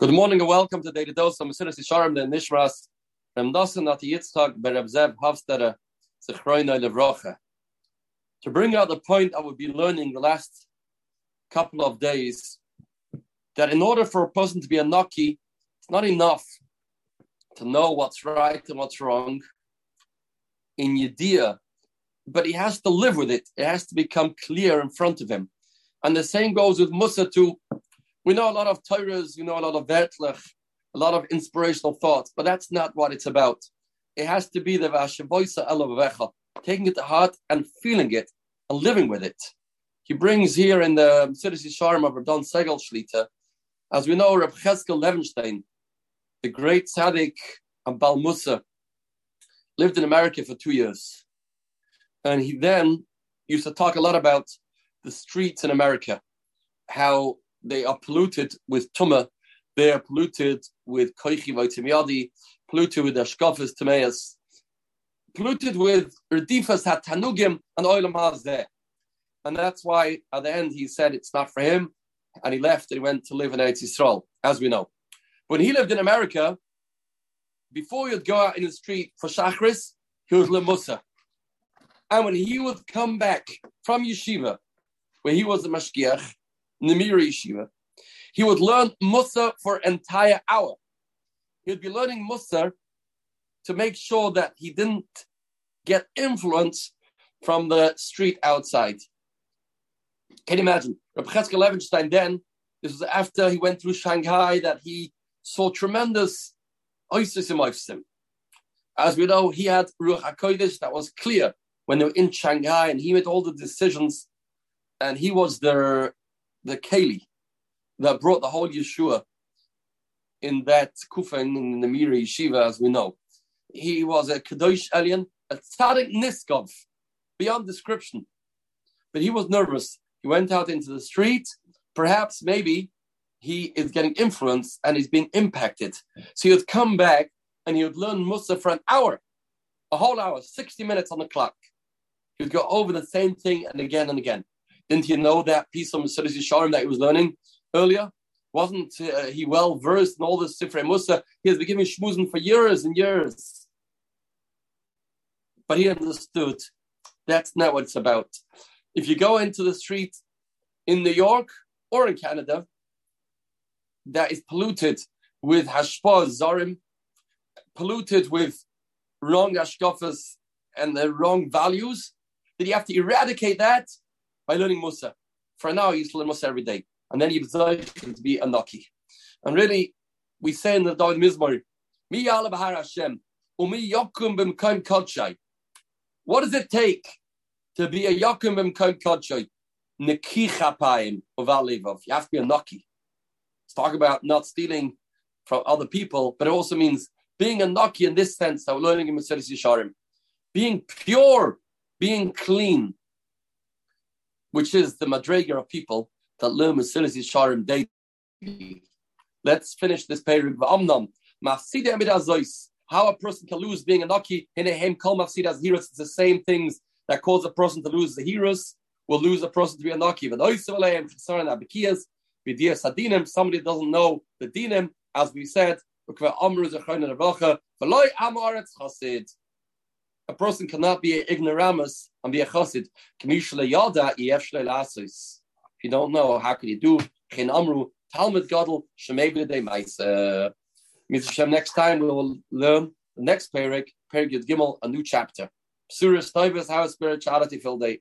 Good morning and welcome to Daily Dose of Yesharim the Nishras from Nasan at Yitzchak Bereb Zev Zechroina Levrocha. To bring out the point I would be learning the last couple of days, that in order for a person to be a Naki, it's not enough to know what's right and what's wrong in Yediyah, but he has to live with it. It has to become clear in front of him. And the same goes with Mussar too we know a lot of Torahs, we know a lot of Vertlech, a lot of inspirational thoughts, but that's not what it's about. It has to be the Vashavoisa Elavavecha, taking it to heart and feeling it and living with it. He brings here in the Siddur Sharm of Don Segal Shlita, as we know, Reb Cheskel Levenstein, the great tzaddik and Bal Mussar, lived in America for two years. And he then used to talk a lot about the streets in America, how they are polluted with tuma, they are polluted with koichi vaitimiyadi, polluted with ashkafas tameas, polluted with erdifas hatanugim and oilam hazeh. And that's why at the end he said it's not for him, and he left and he went to live in Eretz Yisrael, as we know. When he lived in America, before he'd go out in the street for Shachris, he was Lemusa. And when he would come back from yeshiva, where he was a mashgiach, Nemira Yeshiva. He would learn Mussar for entire hour. He would be learning Mussar to make sure that he didn't get influence from the street outside. Can you imagine? Rabbi Cheskel Levenstein then, this was after he went through Shanghai, that he saw tremendous oasis in As we know, he had Ruach HaKodesh that was clear when they were in Shanghai, and he made all the decisions, and he was their the Keli that brought the whole Yeshua in that Kufa in the Miri Yeshiva, as we know. He was a Kadosh alien, a Tzadik Niskov, beyond description. But he was nervous. He went out into the street. Perhaps, maybe, he is getting influenced and he's being impacted. So he would come back and he would learn Mussar for an hour, a whole hour, 60 minutes on the clock. He would go over the same thing and again and again. Didn't he know that piece of Mesilas Yesharim that he was learning earlier? Wasn't uh, he well versed in all this Sifrei Mussar? He has been giving shmuzin for years and years. But he understood that's not what it's about. If you go into the street in New York or in Canada that is polluted with hashpa zarim, polluted with wrong ashkafas and the wrong values, then you have to eradicate that by learning Mussar. For now, you used to learn Mussar every day. And then you to be a Naki. And really, we say in the David Mizmor, Mi Hashem, Umi. What does it take to be a Yokum B'mkaim Kodshai? Neki Chapayim of Alivov. You have to be a Naki. Let's talk about not stealing from other people, but it also means being a Naki in this sense that we're learning in Mesilas Yesharim. Being pure, being clean, which is the madrega of people that learn Mesilas Yesharim daily. Let's finish this period. How a person can lose being a naki in a hem kol mafsidas heroes. It's the same things that cause a person to lose the heroes will lose a person to be a naki. Somebody doesn't know the dinim, as we said, a person cannot be an ignoramus and be a chassid. If you don't know, how can you do? Amru, Talmud Gadol, Shemei Next time we will learn the next parak, Perigid Gimel, a new chapter. Surah how spirituality filled day.